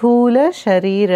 स्थूलशरीर।